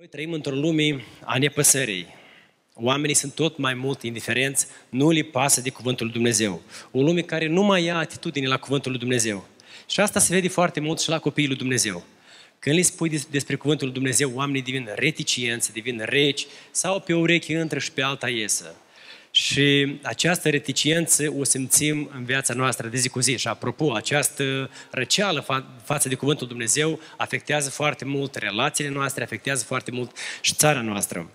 Noi trăim într-o lume a nepăsării. Oamenii sunt tot mai mult indiferenți, nu li pasă de Cuvântul lui Dumnezeu. O lume care nu mai ia atitudine la Cuvântul lui Dumnezeu. Și asta se vede foarte mult și la copiii lui Dumnezeu. Când le spui despre Cuvântul lui Dumnezeu, oamenii devin reticienți, devin reci sau pe o ureche intră și pe alta iesă. Și această reticiență o simțim în viața noastră de zi cu zi. Și apropo, această răceală fa- față de Cuvântul Dumnezeu afectează foarte mult relațiile noastre, afectează foarte mult și țara noastră.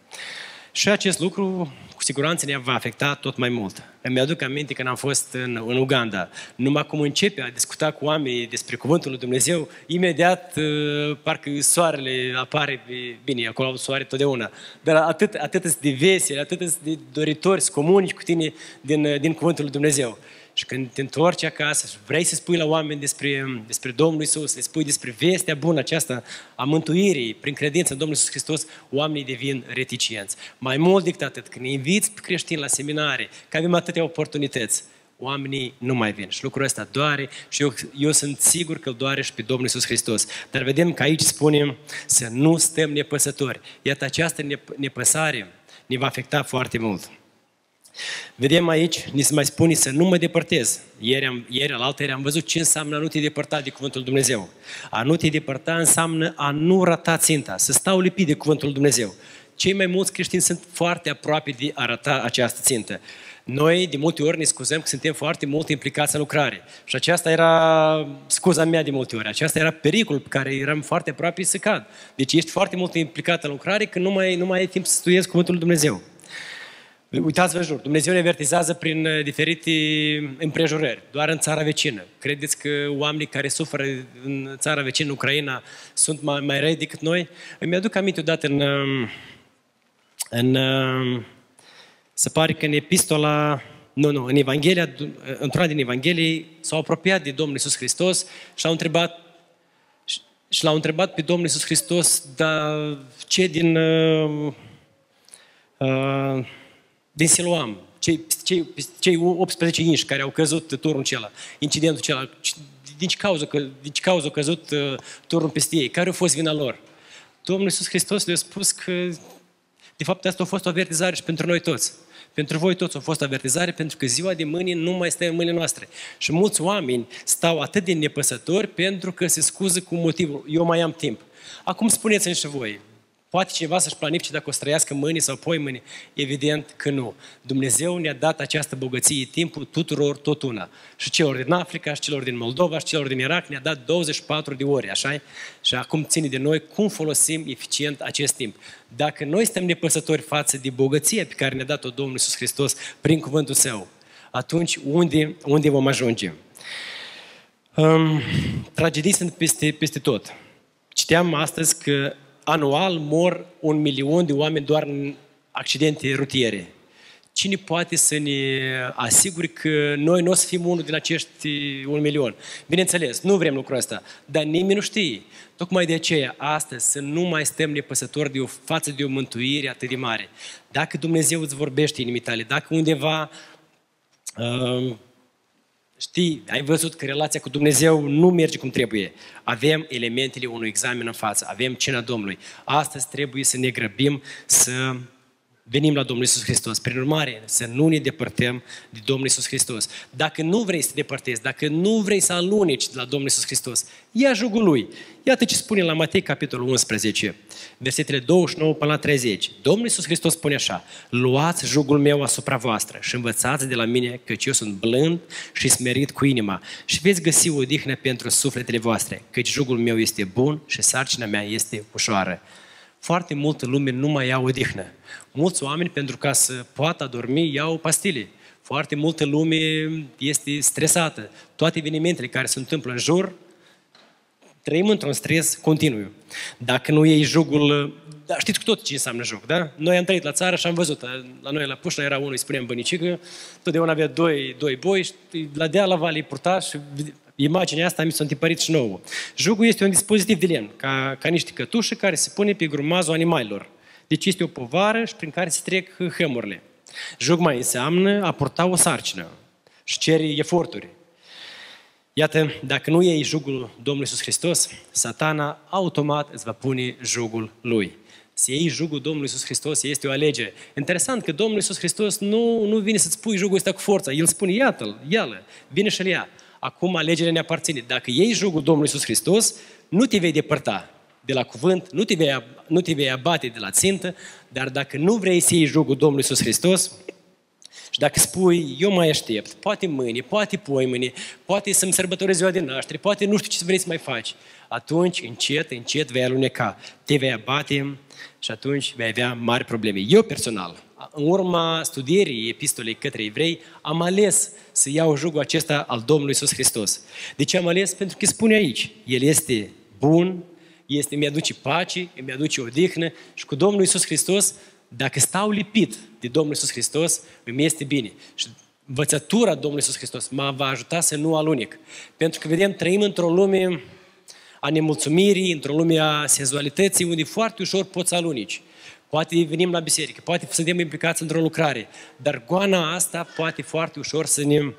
Și acest lucru cu siguranță ne va afecta tot mai mult. Îmi aduc aminte când am fost în, în Uganda. Numai cum începe a discuta cu oamenii despre Cuvântul lui Dumnezeu, imediat uh, parcă soarele apare, bine, acolo au soare totdeauna, dar atât, atât de veseli, atât de doritori să comunici cu tine din, din Cuvântul lui Dumnezeu. Și când te întorci acasă și vrei să spui la oameni despre, despre Domnul Isus, să spui despre vestea bună aceasta a mântuirii prin credință în Domnul Isus Hristos, oamenii devin reticienți. Mai mult decât atât, când inviți pe creștini la seminare, că avem atâtea oportunități, oamenii nu mai vin. Și lucrul ăsta doare și eu, eu sunt sigur că îl doare și pe Domnul Isus Hristos. Dar vedem că aici spunem să nu stăm nepăsători. Iată, această nepăsare ne va afecta foarte mult. Vedem aici, ni se mai spune să nu mă depărtez. Ieri, am, ieri la altă am văzut ce înseamnă a nu te depărta de Cuvântul Dumnezeu. A nu te depărta înseamnă a nu rata ținta, să stau lipit de Cuvântul Dumnezeu. Cei mai mulți creștini sunt foarte aproape de a rata această țintă. Noi, de multe ori, ne scuzăm că suntem foarte mult implicați în lucrare. Și aceasta era scuza mea de multe ori. Aceasta era pericolul pe care eram foarte aproape să cad. Deci ești foarte mult implicat în lucrare că nu mai, nu mai ai timp să studiezi Cuvântul lui Dumnezeu. Uitați-vă în jur, Dumnezeu ne avertizează prin uh, diferite împrejurări, doar în țara vecină. Credeți că oamenii care suferă în țara vecină, Ucraina, sunt mai, mai răi decât noi? Îmi aduc aminte odată în, um, în, um, se pare că în epistola, nu, nu, în Evanghelia, într-una din Evanghelii, s-au apropiat de Domnul Iisus Hristos și au întrebat și l-au întrebat pe Domnul Iisus Hristos, dar ce din uh, uh, din Siloam, cei, cei, cei 18 inși care au căzut turnul acela, incidentul acela, din ce cauză, din ce cauză a căzut uh, turnul peste ei, care a fost vina lor? Domnul Iisus Hristos le-a spus că, de fapt, asta a fost o avertizare și pentru noi toți. Pentru voi toți a fost avertizare, pentru că ziua de mâine nu mai stă în mâinile noastre. Și mulți oameni stau atât de nepăsători pentru că se scuză cu motivul, eu mai am timp. Acum spuneți-mi și voi, Poate cineva să-și planifice dacă o să trăiască mâini sau poi mâini? Evident că nu. Dumnezeu ne-a dat această bogăție, timpul tuturor tot una. Și celor din Africa, și celor din Moldova, și celor din Irak ne-a dat 24 de ore, așa Și acum ține de noi cum folosim eficient acest timp. Dacă noi suntem nepăsători față de bogăția pe care ne-a dat-o Domnul Iisus Hristos prin cuvântul Său, atunci unde, unde vom ajunge? Um, tragedii sunt peste, peste tot. Citeam astăzi că anual mor un milion de oameni doar în accidente rutiere. Cine poate să ne asigure că noi nu o să fim unul din acești un milion? Bineînțeles, nu vrem lucrul ăsta, dar nimeni nu știe. Tocmai de aceea, astăzi, să nu mai stăm nepăsători de o față de o mântuire atât de mare. Dacă Dumnezeu îți vorbește inimii tale, dacă undeva uh, Știi, ai văzut că relația cu Dumnezeu nu merge cum trebuie. Avem elementele unui examen în față, avem cina Domnului. Astăzi trebuie să ne grăbim să venim la Domnul Isus Hristos. Prin urmare, să nu ne depărtăm de Domnul Isus Hristos. Dacă nu vrei să te depărtezi, dacă nu vrei să aluneci de la Domnul Isus Hristos, ia jugul Lui. Iată ce spune la Matei, capitolul 11, versetele 29 până la 30. Domnul Isus Hristos spune așa, luați jugul meu asupra voastră și învățați de la mine căci eu sunt blând și smerit cu inima și veți găsi o odihnă pentru sufletele voastre, căci jugul meu este bun și sarcina mea este ușoară foarte multă lume nu mai ia odihnă. Mulți oameni, pentru ca să poată adormi, iau pastile. Foarte multă lume este stresată. Toate evenimentele care se întâmplă în jur, trăim într-un stres continuu. Dacă nu iei jugul, da, știți cu tot ce înseamnă jug, da? Noi am trăit la țară și am văzut, la noi la Pușna era unul, îi spuneam bănicică, totdeauna avea doi, doi boi și la dea la vale purta și imaginea asta mi s-a întipărit și nouă. Jugul este un dispozitiv de lemn, ca, ca niște cătușe care se pune pe grumazul animalelor. Deci este o povară și prin care se trec hămurile. Jug mai înseamnă a purta o sarcină și cere eforturi. Iată, dacă nu iei jugul Domnului Iisus Hristos, satana automat îți va pune jugul lui. Să iei jugul Domnului Iisus Hristos este o alegere. Interesant că Domnul Iisus Hristos nu, nu vine să-ți pui jugul ăsta cu forța. El spune, iată-l, ia-l, vine și-l ia. Acum alegerea ne aparține. Dacă iei jugul Domnului Iisus Hristos, nu te vei depărta de la cuvânt, nu te vei, nu te vei abate de la țintă, dar dacă nu vrei să iei jugul Domnului Iisus Hristos, și dacă spui, eu mai aștept, poate mâine, poate poimâine, poate să-mi sărbătorezi ziua de naștere, poate nu știu ce să vrei să mai faci, atunci încet, încet vei aluneca, te vei abate și atunci vei avea mari probleme. Eu personal, în urma studierii epistolei către evrei, am ales să iau jugul acesta al Domnului Iisus Hristos. De ce am ales? Pentru că spune aici, El este bun, este, mi-aduce pace, mi-aduce odihnă și cu Domnul Iisus Hristos, dacă stau lipit de Domnul Iisus Hristos, îmi este bine. Și învățătura Domnului Iisus Hristos mă va ajuta să nu alunic. Pentru că, vedem, trăim într-o lume a nemulțumirii, într-o lume a senzualității, unde foarte ușor poți alunici. Poate venim la biserică, poate suntem implicați într-o lucrare, dar goana asta poate foarte ușor să ne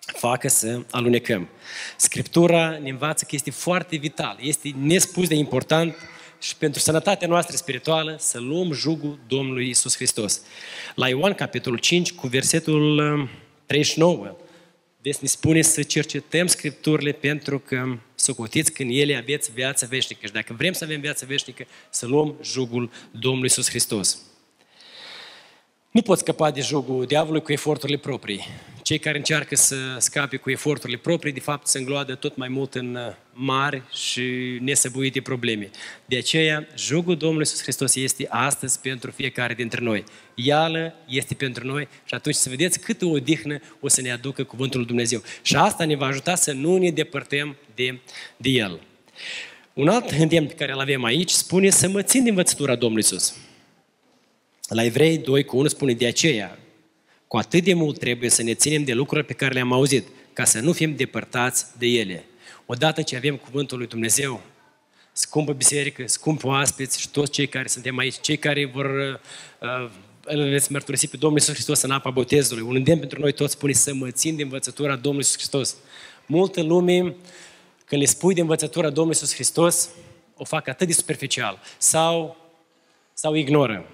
facă să alunecăm. Scriptura ne învață că este foarte vital, este nespus de important și pentru sănătatea noastră spirituală să luăm jugul Domnului Isus Hristos. La Ioan, capitolul 5, cu versetul 39, deci ne spune să cercetăm Scripturile pentru că socotiți când ele aveți viață veșnică. Și dacă vrem să avem viață veșnică, să luăm jugul Domnului Isus Hristos. Nu poți scăpa de jugul diavolului cu eforturile proprii. Cei care încearcă să scape cu eforturile proprii, de fapt, se îngloadă tot mai mult în uh, mari și nesăbuite probleme. De aceea, jugul Domnului Iisus Hristos este astăzi pentru fiecare dintre noi. Ială este pentru noi și atunci să vedeți câtă odihnă o să ne aducă Cuvântul Lui Dumnezeu. Și asta ne va ajuta să nu ne depărtăm de, de El. Un alt îndemn pe care îl avem aici spune să mă țin de învățătura Domnului Iisus. La Evrei 2 cu 1 spune, de aceea, cu atât de mult trebuie să ne ținem de lucrurile pe care le-am auzit, ca să nu fim depărtați de ele. Odată ce avem Cuvântul lui Dumnezeu, scumpă biserică, scumpă oaspeți și toți cei care suntem aici, cei care vor uh, îl veți mărturisi pe Domnul Iisus Hristos în apa botezului. Un îndemn pentru noi toți spune să mă țin de învățătura Domnului Iisus Hristos. Multă lume, când le spui de învățătura Domnului Iisus Hristos, o fac atât de superficial sau, sau ignoră.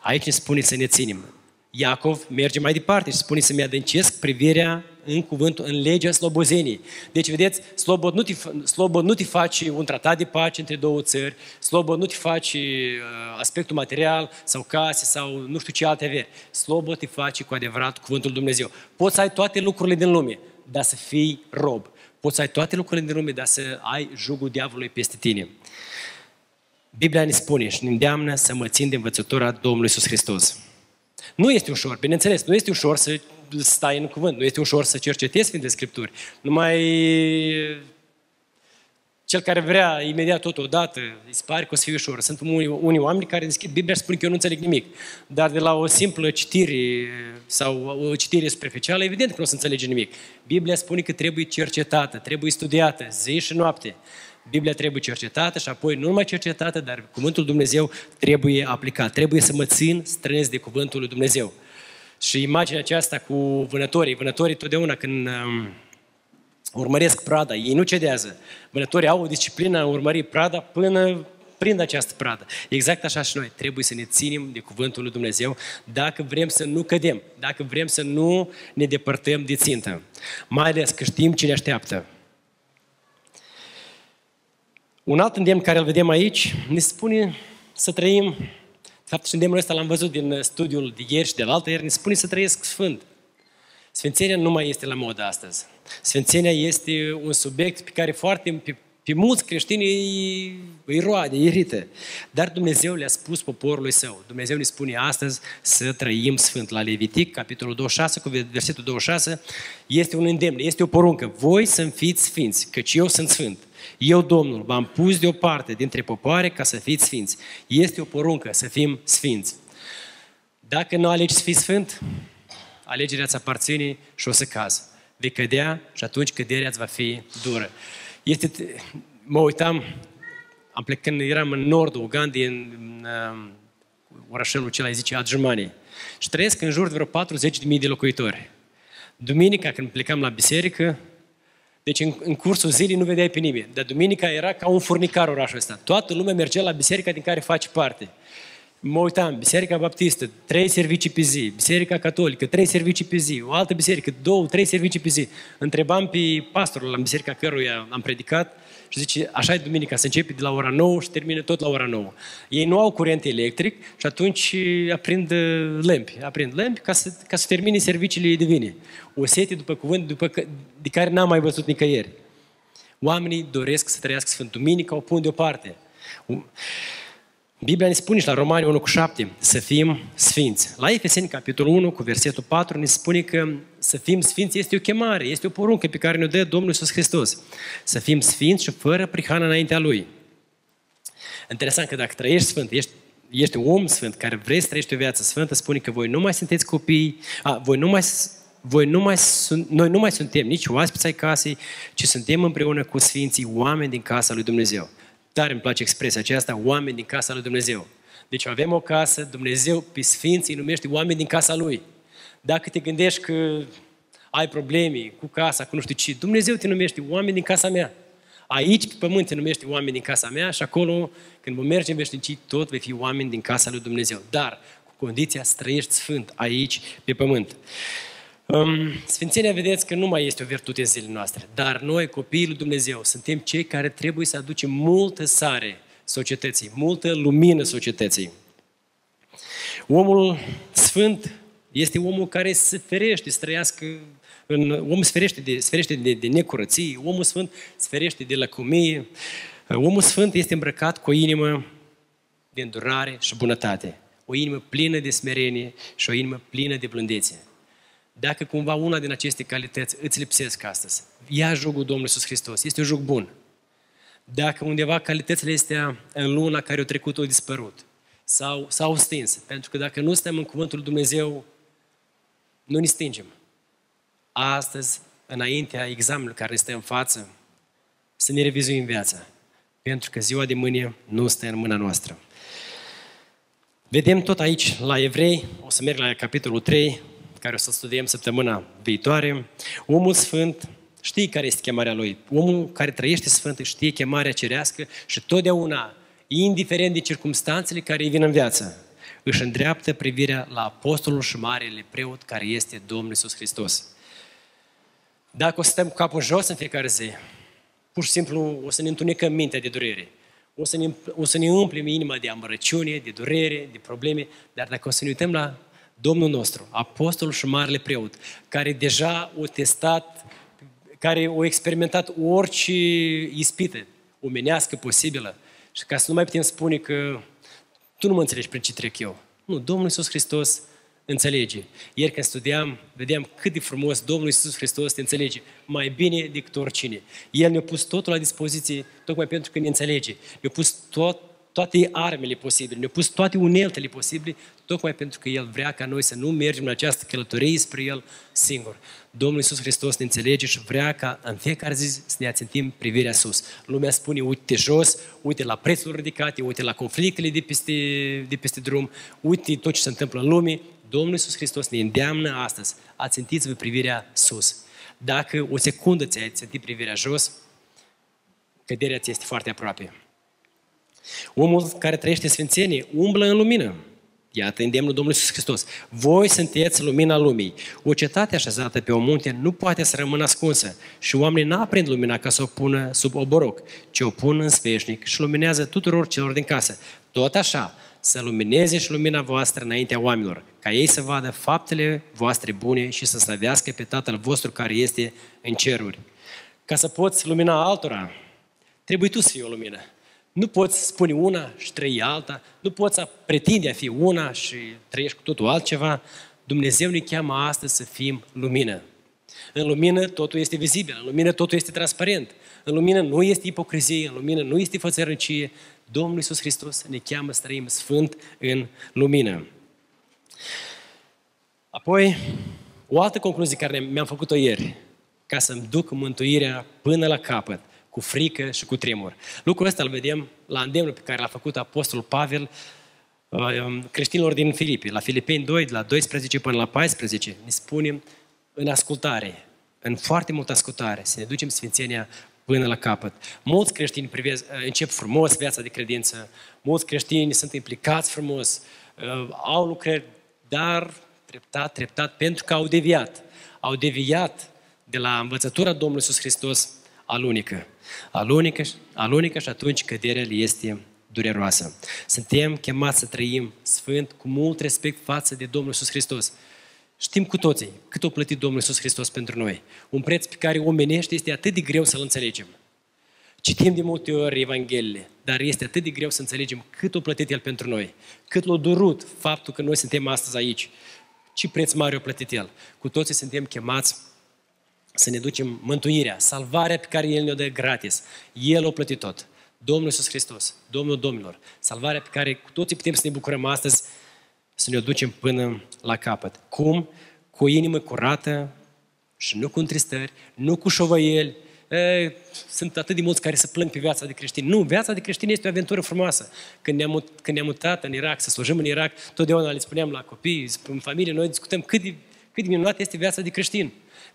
Aici ne spune să ne ținem. Iacov merge mai departe și spune să-mi adâncesc privirea în cuvântul, în legea slobozenii. Deci, vedeți, slobod nu, te, slobod nu te faci un tratat de pace între două țări, slobod nu te faci uh, aspectul material sau case sau nu știu ce alte averi. Slobod te face cu adevărat cuvântul Dumnezeu. Poți să ai toate lucrurile din lume, dar să fii rob. Poți să ai toate lucrurile din lume, dar să ai jugul diavolului peste tine. Biblia ne spune și ne îndeamnă să mă țin de învățătura Domnului Iisus Hristos. Nu este ușor, bineînțeles, nu este ușor să stai în cuvânt, nu este ușor să cercetezi Sfinte Scripturi. Numai cel care vrea imediat tot odată, îi se pare că o să fie ușor. Sunt unii, unii oameni care deschid Biblia și spun că eu nu înțeleg nimic. Dar de la o simplă citire sau o citire superficială, evident că nu o să înțelege nimic. Biblia spune că trebuie cercetată, trebuie studiată, zi și noapte. Biblia trebuie cercetată și apoi nu numai cercetată, dar Cuvântul Dumnezeu trebuie aplicat. Trebuie să mă țin strâns de Cuvântul lui Dumnezeu. Și imaginea aceasta cu vânătorii. Vânătorii totdeauna când um, urmăresc prada, ei nu cedează. Vânătorii au o disciplină a urmări prada până prind această pradă. Exact așa și noi. Trebuie să ne ținem de Cuvântul lui Dumnezeu dacă vrem să nu cădem, dacă vrem să nu ne depărtăm de țintă. Mai ales că știm ce ne așteaptă. Un alt îndemn care îl vedem aici ne spune să trăim, de fapt și îndemnul ăsta l-am văzut din studiul de ieri și de altă ieri, ne spune să trăiesc sfânt. Sfințenia nu mai este la modă astăzi. Sfințenia este un subiect pe care foarte, pe, pe mulți creștini îi, îi roade, îi irită. Dar Dumnezeu le-a spus poporului său. Dumnezeu ne spune astăzi să trăim sfânt. La Levitic, capitolul 26, cu versetul 26, este un îndemn, este o poruncă. Voi să fiți sfinți, căci eu sunt sfânt. Eu, Domnul, v-am pus deoparte dintre popoare ca să fiți sfinți. Este o poruncă să fim sfinți. Dacă nu alegi să fii sfânt, alegerea îți aparține și o să caz. Vei cădea și atunci căderea îți va fi dură. Este, mă uitam, am plecat când eram în nordul Ugandei, în, în uh, orașelul acela, zice, Adjumani. Și trăiesc în jur de vreo 40.000 de locuitori. Duminica, când plecam la biserică, Deci în, în cursul zilei nu vedeai pe nimeni. Dar duminica era ca un furnicar orașul ăsta. Toată lumea mergea la biserica din care faci parte. Mă uitam, Biserica Baptistă, trei servicii pe zi, Biserica Catolică, trei servicii pe zi, o altă biserică, două, trei servicii pe zi. Întrebam pe pastorul la biserica căruia am predicat și zice, așa e duminica, se începe de la ora 9 și termină tot la ora 9. Ei nu au curent electric și atunci aprind uh, lempi, aprind lempi ca să, ca să termine serviciile divine. O sete după cuvânt după că, de care n-am mai văzut nicăieri. Oamenii doresc să trăiască Sfântul Duminica, o pun deoparte. Biblia ne spune și la Romani 1 cu 7 să fim sfinți. La Efeseni, capitolul 1, cu versetul 4, ne spune că să fim sfinți este o chemare, este o poruncă pe care ne-o dă Domnul Iisus Hristos. Să fim sfinți și fără prihană înaintea Lui. Interesant că dacă trăiești sfânt, ești, ești un om sfânt care vrei să trăiești o viață sfântă, spune că voi nu mai sunteți copii, a, voi nu mai voi nu mai sunt, noi nu mai suntem nici oaspeți ai casei, ci suntem împreună cu Sfinții oameni din casa lui Dumnezeu. Tare îmi place expresia aceasta, oameni din casa lui Dumnezeu. Deci avem o casă, Dumnezeu pe Sfinții numește oameni din casa Lui. Dacă te gândești că ai probleme cu casa, cu nu știu ce, Dumnezeu te numește oameni din casa mea. Aici, pe pământ, te numește oameni din casa mea și acolo, când vom merge în veșnicii, tot vei fi oameni din casa lui Dumnezeu. Dar, cu condiția să trăiești sfânt aici, pe pământ. Um, Sfințenia, vedeți că nu mai este o virtute în zilele noastre, dar noi, copiii lui Dumnezeu, suntem cei care trebuie să aducem multă sare societății, multă lumină societății. Omul sfânt este omul care se ferește să trăiască în, omul se ferește de, se ferește de, de necurății, omul sfânt se ferește de lăcomie. Omul sfânt este îmbrăcat cu o inimă de îndurare și bunătate, o inimă plină de smerenie și o inimă plină de blândețe. Dacă cumva una din aceste calități îți lipsesc astăzi, ia jugul Domnului Iisus Hristos. Este un jug bun. Dacă undeva calitățile astea în luna care a trecut au dispărut sau s-au stins, pentru că dacă nu stăm în Cuvântul lui Dumnezeu, nu ne stingem. Astăzi, înaintea examenului care este în față, să ne revizuim viața. Pentru că ziua de mâine nu stă în mâna noastră. Vedem tot aici, la Evrei, o să merg la capitolul 3, care o să studiem săptămâna viitoare, omul sfânt știe care este chemarea lui. Omul care trăiește sfânt știe chemarea cerească și totdeauna, indiferent de circumstanțele care îi vin în viață, își îndreaptă privirea la apostolul și marele preot care este Domnul Iisus Hristos. Dacă o să stăm cu capul jos în fiecare zi, pur și simplu o să ne întunecăm mintea de durere. O să ne, o să ne umplem inima de amărăciune, de durere, de probleme, dar dacă o să ne uităm la Domnul nostru, apostolul și marele preot, care deja o testat, care o experimentat orice ispită omenească posibilă și ca să nu mai putem spune că tu nu mă înțelegi prin ce trec eu. Nu, Domnul Iisus Hristos înțelege. Ieri când studiam, vedeam cât de frumos Domnul Iisus Hristos te înțelege mai bine decât oricine. El ne-a pus totul la dispoziție tocmai pentru că ne înțelege. Ne-a pus tot, toate armele posibile, ne-a pus toate uneltele posibile, tocmai pentru că El vrea ca noi să nu mergem în această călătorie spre El singur. Domnul Iisus Hristos ne înțelege și vrea ca în fiecare zi să ne ațintim privirea sus. Lumea spune, uite jos, uite la prețuri ridicate, uite la conflictele de peste, de peste drum, uite tot ce se întâmplă în lume. Domnul Iisus Hristos ne îndeamnă astăzi, ațintiți-vă privirea sus. Dacă o secundă ți-ai țintit privirea jos, căderea ți este foarte aproape. Omul care trăiește sfințenie umblă în lumină. Iată îndemnul Domnului Iisus Hristos. Voi sunteți lumina lumii. O cetate așezată pe o munte nu poate să rămână ascunsă și oamenii nu aprind lumina ca să o pună sub oboroc, ci o pun în sfeșnic și luminează tuturor celor din casă. Tot așa, să lumineze și lumina voastră înaintea oamenilor, ca ei să vadă faptele voastre bune și să slăvească pe Tatăl vostru care este în ceruri. Ca să poți lumina altora, trebuie tu să fii o lumină. Nu poți spune una și trăi alta, nu poți pretinde a fi una și trăiești cu totul altceva. Dumnezeu ne cheamă astăzi să fim lumină. În lumină totul este vizibil, în lumină totul este transparent, în lumină nu este ipocrizie, în lumină nu este fățărăcie. Domnul Iisus Hristos ne cheamă să trăim sfânt în lumină. Apoi, o altă concluzie care mi-am făcut-o ieri, ca să-mi duc mântuirea până la capăt, cu frică și cu tremur. Lucrul ăsta îl vedem la îndemnul pe care l-a făcut Apostolul Pavel uh, um, creștinilor din Filipi. La Filipeni 2, de la 12 până la 14, ne spune în ascultare, în foarte multă ascultare, să ne ducem sfințenia până la capăt. Mulți creștini privez, încep frumos viața de credință, mulți creștini sunt implicați frumos, uh, au lucrări, dar treptat, treptat, pentru că au deviat. Au deviat de la învățătura Domnului Iisus Hristos, alunică. Alunică, alunică și atunci căderea este dureroasă. Suntem chemați să trăim sfânt cu mult respect față de Domnul Iisus Hristos. Știm cu toții cât a plătit Domnul Iisus Hristos pentru noi. Un preț pe care omenește este atât de greu să-l înțelegem. Citim de multe ori Evangheliile, dar este atât de greu să înțelegem cât a plătit El pentru noi, cât l-a durut faptul că noi suntem astăzi aici, ce preț mare a plătit El. Cu toții suntem chemați să ne ducem mântuirea, salvarea pe care El ne-o dă gratis. El a plătit tot. Domnul Iisus Hristos, Domnul Domnilor, salvarea pe care cu toții putem să ne bucurăm astăzi, să ne ducem până la capăt. Cum? Cu o inimă curată și nu cu întristări, nu cu șovăieli. E, sunt atât de mulți care se plâng pe viața de creștin. Nu, viața de creștin este o aventură frumoasă. Când ne-am, când ne-am mutat în Irak, să slujim în Irak, totdeauna le spuneam la copii, în familie, noi discutăm cât de, cât de minunată este viața de creștin.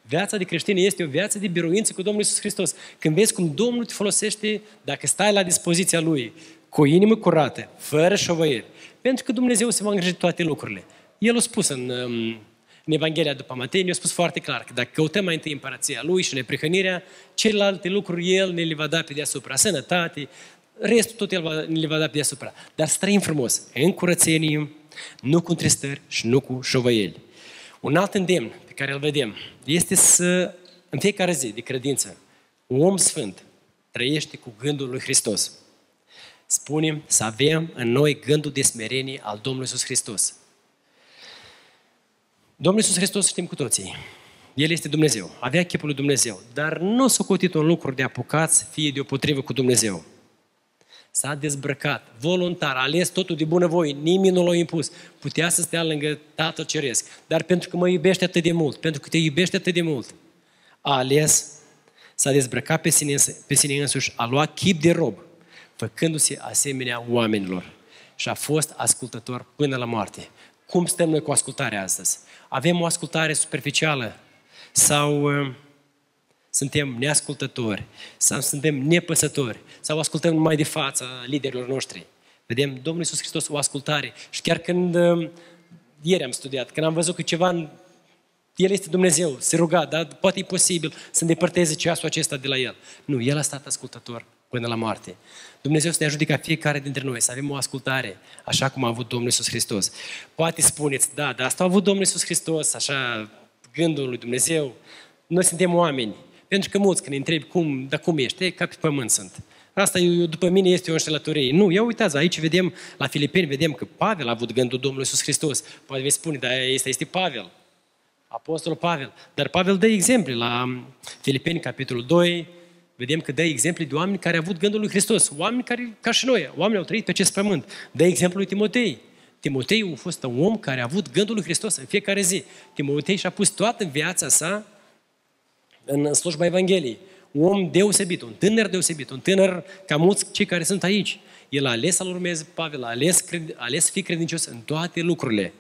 Viața de creștin este o viață de biruință cu Domnul Iisus Hristos. Când vezi cum Domnul te folosește, dacă stai la dispoziția Lui, cu o inimă curată, fără șovăieri, pentru că Dumnezeu se va îngriji toate lucrurile. El a spus în, um, în Evanghelia după Matei, ne-a spus foarte clar că dacă căutăm mai întâi împărăția Lui și neprihănirea, celelalte lucruri El ne le va da pe deasupra. Sănătate, restul tot El va, ne le va da pe deasupra. Dar să trăim frumos, în curățenie, nu cu întristări și nu cu șovăieli. Un alt îndemn pe care îl vedem este să, în fiecare zi de credință, un om sfânt trăiește cu gândul lui Hristos. Spunem să avem în noi gândul de smerenie al Domnului Iisus Hristos. Domnul Iisus Hristos știm cu toții. El este Dumnezeu, avea chipul lui Dumnezeu, dar nu s-a cotit un lucru de apucați, fie deopotrivă cu Dumnezeu. S-a dezbrăcat, voluntar, a ales totul de bunăvoie, nimeni nu l-a impus. Putea să stea lângă Tatăl Ceresc, dar pentru că mă iubește atât de mult, pentru că te iubește atât de mult, a ales, s-a dezbrăcat pe sine, pe sine însuși, a luat chip de rob, făcându-se asemenea oamenilor și a fost ascultător până la moarte. Cum stăm noi cu ascultarea astăzi? Avem o ascultare superficială sau uh, suntem neascultători sau suntem nepăsători sau ascultăm numai de față liderilor noștri. Vedem Domnul Iisus Hristos o ascultare și chiar când uh, ieri am studiat, când am văzut că ceva în el este Dumnezeu, se ruga, dar poate e posibil să îndepărteze ceasul acesta de la El. Nu, El a stat ascultător până la moarte. Dumnezeu să ne ajute ca fiecare dintre noi să avem o ascultare, așa cum a avut Domnul Iisus Hristos. Poate spuneți, da, dar asta a avut Domnul Iisus Hristos, așa, gândul lui Dumnezeu. Noi suntem oameni. Pentru că mulți când ne întrebi cum, dar cum ești, e, ca pe pământ sunt. Asta, eu, după mine, este o înșelătorie. Nu, ia uitați, aici vedem, la Filipeni, vedem că Pavel a avut gândul Domnului Iisus Hristos. Poate veți spune, dar este, este Pavel. Apostolul Pavel. Dar Pavel dă exemple la Filipeni, capitolul 2, vedem că dă exemple de oameni care au avut gândul lui Hristos, oameni care, ca și noi, oameni au trăit pe acest pământ. Dă exemplu lui Timotei. Timotei a fost un om care a avut gândul lui Hristos în fiecare zi. Timotei și-a pus toată viața sa în slujba Evangheliei. Un om deosebit, un tânăr deosebit, un tânăr ca mulți cei care sunt aici. El a ales să-L urmeze Pavel, a ales, a ales să fie credincios în toate lucrurile.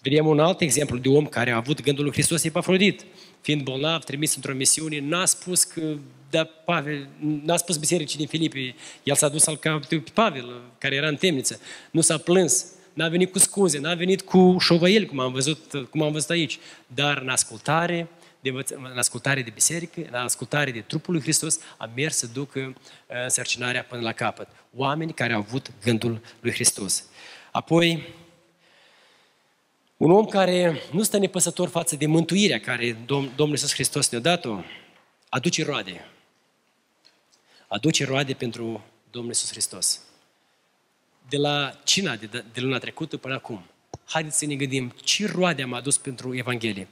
Vedem un alt exemplu de om care a avut gândul lui Hristos Epafrodit. Fiind bolnav, trimis într-o misiune, n-a spus că da, Pavel, n-a spus bisericii din Filipi, el s-a dus al pe Pavel, care era în temniță. Nu s-a plâns, n-a venit cu scuze, n-a venit cu șovăieli, cum am văzut, cum am văzut aici, dar în ascultare, de, în ascultare de biserică, în ascultare de trupul lui Hristos, a mers să ducă uh, sărcinarea până la capăt. Oameni care au avut gândul lui Hristos. Apoi, un om care nu stă nepăsător față de mântuirea care Dom- Domnul Iisus Hristos ne-a dat-o, aduce roade. Aduce roade pentru Domnul Iisus Hristos. De la cina de, de luna trecută până acum, haideți să ne gândim ce roade am adus pentru Evanghelie.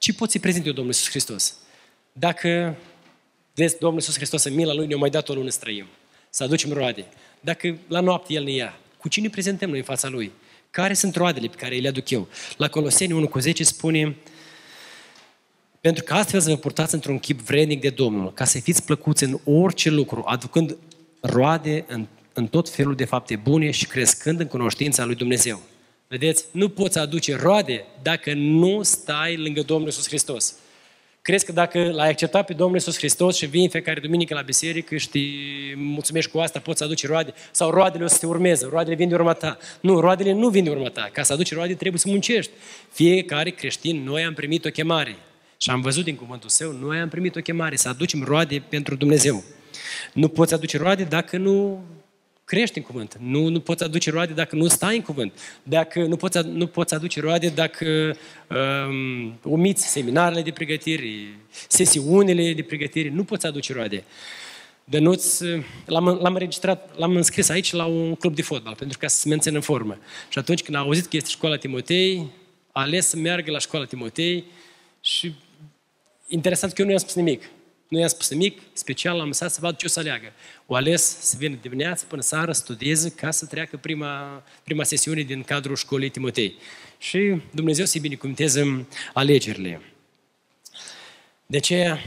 Ce pot să-i prezint eu Domnul Iisus Hristos? Dacă vezi Domnul Iisus Hristos în mila Lui ne-a mai dat o lună străim, să aducem roade. Dacă la noapte El ne ia, cu cine prezentăm noi în fața Lui? Care sunt roadele pe care le aduc eu? La Coloseni 1 cu 10 spune pentru că astfel să vă purtați într-un chip vrednic de Domnul, ca să fiți plăcuți în orice lucru, aducând roade în, în tot felul de fapte bune și crescând în cunoștința lui Dumnezeu. Vedeți? Nu poți aduce roade dacă nu stai lângă Domnul Iisus Hristos. Crezi că dacă l-ai acceptat pe Domnul Iisus Hristos și vii în fiecare duminică la biserică și te mulțumești cu asta, poți aduce roade? Sau roadele o să te urmeze, roadele vin de urma ta. Nu, roadele nu vin de urma ta. Ca să aduci roade trebuie să muncești. Fiecare creștin, noi am primit o chemare. Și am văzut din cuvântul său, noi am primit o chemare să aducem roade pentru Dumnezeu. Nu poți aduce roade dacă nu crești în cuvânt. Nu, nu poți aduce roade dacă nu stai în cuvânt. Dacă nu poți, nu poți aduce roade dacă um, omiți seminarele de pregătire, sesiunile de pregătire, nu poți aduce roade. Dănuț, l-am, l-am înregistrat, l-am înscris aici la un club de fotbal, pentru ca să se mențină în formă. Și atunci când a auzit că este școala Timotei, a ales să meargă la școala Timotei și interesant că eu nu i-am spus nimic. Nu i-am spus nimic, special l-am lăsat să vad ce o să aleagă. O ales să vină dimineața până seara, studieze ca să treacă prima, prima sesiune din cadrul școlii Timotei. Și Dumnezeu să-i binecuvânteze alegerile. De ce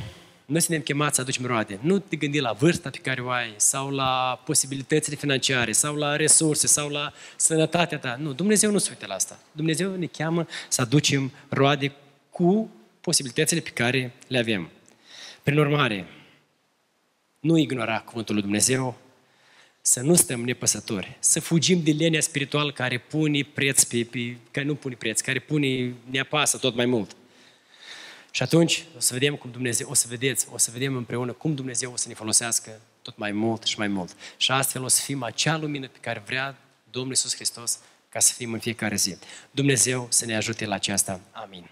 noi suntem chemați să aducem roade. Nu te gândi la vârsta pe care o ai, sau la posibilitățile financiare, sau la resurse, sau la sănătatea ta. Nu, Dumnezeu nu se uită la asta. Dumnezeu ne cheamă să aducem roade cu posibilitățile pe care le avem. Prin urmare, nu ignora cuvântul lui Dumnezeu, să nu stăm nepăsători, să fugim de lenea spirituală care pune preț pe, pe care nu pune preț, care pune, ne apasă tot mai mult. Și atunci o să vedem cum Dumnezeu, o să vedeți, o să vedem împreună cum Dumnezeu o să ne folosească tot mai mult și mai mult. Și astfel o să fim acea lumină pe care vrea Domnul Iisus Hristos ca să fim în fiecare zi. Dumnezeu să ne ajute la aceasta. Amin.